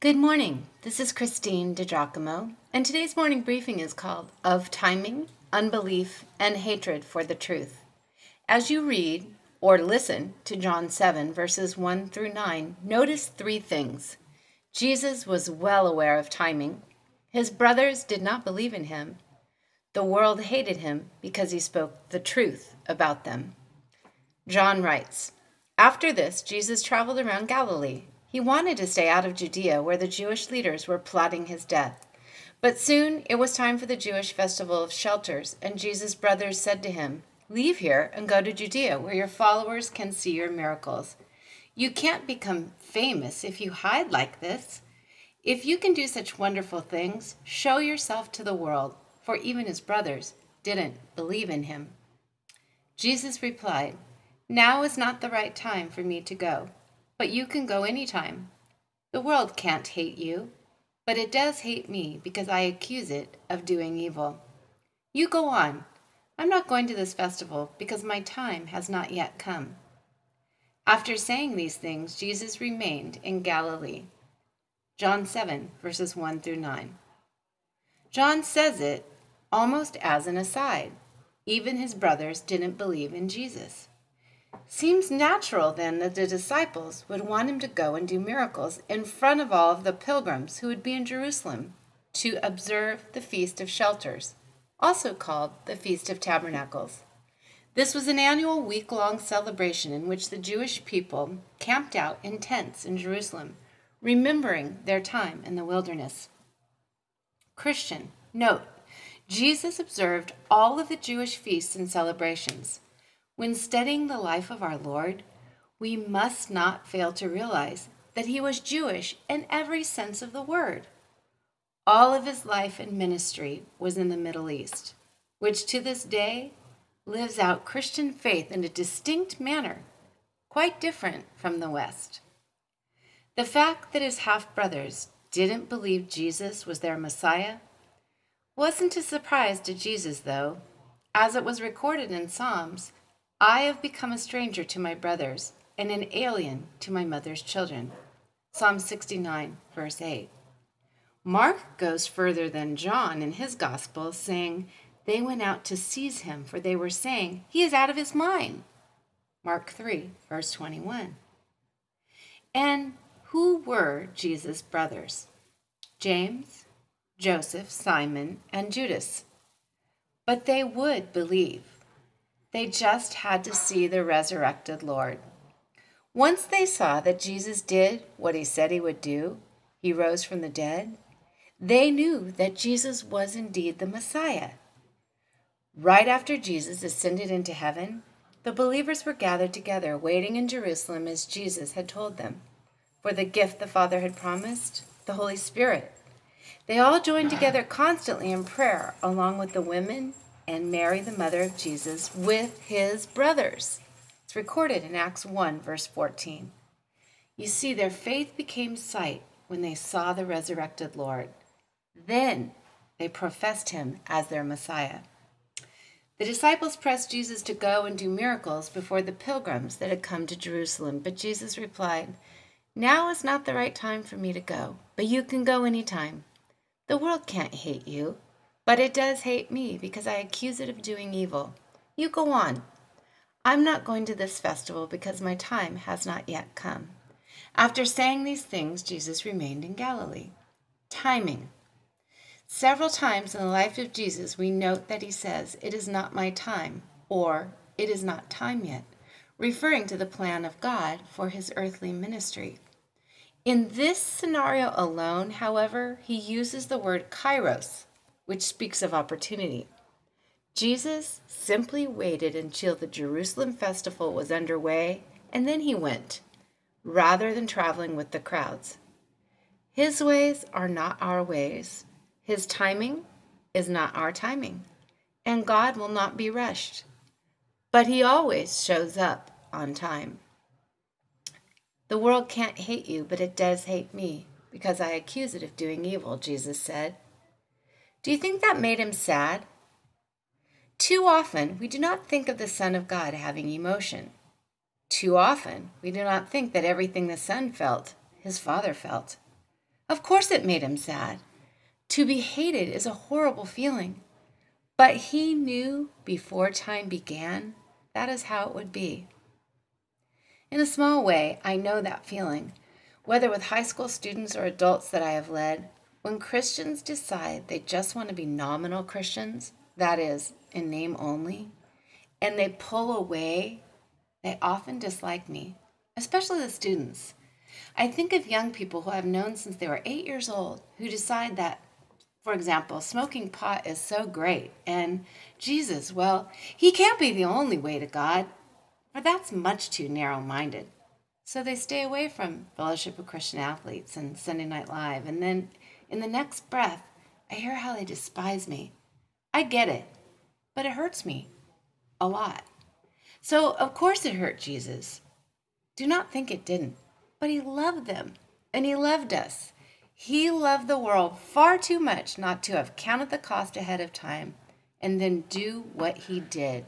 Good morning. This is Christine DiGiacomo, and today's morning briefing is called Of Timing, Unbelief, and Hatred for the Truth. As you read or listen to John 7, verses 1 through 9, notice three things. Jesus was well aware of timing. His brothers did not believe in him. The world hated him because he spoke the truth about them. John writes After this, Jesus traveled around Galilee he wanted to stay out of Judea, where the Jewish leaders were plotting his death. But soon it was time for the Jewish festival of shelters, and Jesus' brothers said to him, Leave here and go to Judea, where your followers can see your miracles. You can't become famous if you hide like this. If you can do such wonderful things, show yourself to the world, for even his brothers didn't believe in him. Jesus replied, Now is not the right time for me to go but you can go anytime. The world can't hate you, but it does hate me because I accuse it of doing evil. You go on. I'm not going to this festival because my time has not yet come. After saying these things, Jesus remained in Galilee. John 7, verses 1 through 9. John says it almost as an aside. Even his brothers didn't believe in Jesus. Seems natural then that the disciples would want him to go and do miracles in front of all of the pilgrims who would be in Jerusalem to observe the Feast of Shelters, also called the Feast of Tabernacles. This was an annual week long celebration in which the Jewish people camped out in tents in Jerusalem, remembering their time in the wilderness. Christian, note, Jesus observed all of the Jewish feasts and celebrations. When studying the life of our Lord, we must not fail to realize that he was Jewish in every sense of the word. All of his life and ministry was in the Middle East, which to this day lives out Christian faith in a distinct manner, quite different from the West. The fact that his half brothers didn't believe Jesus was their Messiah wasn't a surprise to Jesus, though, as it was recorded in Psalms I have become a stranger to my brothers and an alien to my mother's children. Psalm 69, verse 8. Mark goes further than John in his gospel, saying, They went out to seize him, for they were saying, He is out of his mind. Mark 3, verse 21. And who were Jesus' brothers? James, Joseph, Simon, and Judas. But they would believe. They just had to see the resurrected Lord. Once they saw that Jesus did what he said he would do, he rose from the dead, they knew that Jesus was indeed the Messiah. Right after Jesus ascended into heaven, the believers were gathered together, waiting in Jerusalem as Jesus had told them, for the gift the Father had promised, the Holy Spirit. They all joined together constantly in prayer, along with the women and Mary, the mother of Jesus, with his brothers. It's recorded in Acts 1, verse 14. You see, their faith became sight when they saw the resurrected Lord. Then they professed him as their Messiah. The disciples pressed Jesus to go and do miracles before the pilgrims that had come to Jerusalem, but Jesus replied, Now is not the right time for me to go, but you can go any time. The world can't hate you but it does hate me because I accuse it of doing evil. You go on. I'm not going to this festival because my time has not yet come. After saying these things, Jesus remained in Galilee. Timing. Several times in the life of Jesus, we note that he says, It is not my time, or It is not time yet, referring to the plan of God for his earthly ministry. In this scenario alone, however, he uses the word kairos, which speaks of opportunity. Jesus simply waited until the Jerusalem festival was underway and then he went, rather than traveling with the crowds. His ways are not our ways, His timing is not our timing, and God will not be rushed. But He always shows up on time. The world can't hate you, but it does hate me, because I accuse it of doing evil, Jesus said. Do you think that made him sad? Too often, we do not think of the Son of God having emotion. Too often, we do not think that everything the Son felt, his Father felt. Of course, it made him sad. To be hated is a horrible feeling. But he knew before time began that is how it would be. In a small way, I know that feeling, whether with high school students or adults that I have led. When Christians decide they just want to be nominal Christians, that is, in name only, and they pull away, they often dislike me, especially the students. I think of young people who I've known since they were eight years old who decide that, for example, smoking pot is so great, and Jesus, well, he can't be the only way to God, for that's much too narrow minded. So they stay away from Fellowship of Christian Athletes and Sunday Night Live, and then in the next breath, I hear how they despise me. I get it, but it hurts me a lot. So, of course, it hurt Jesus. Do not think it didn't. But he loved them and he loved us. He loved the world far too much not to have counted the cost ahead of time and then do what he did.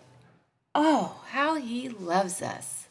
Oh, how he loves us.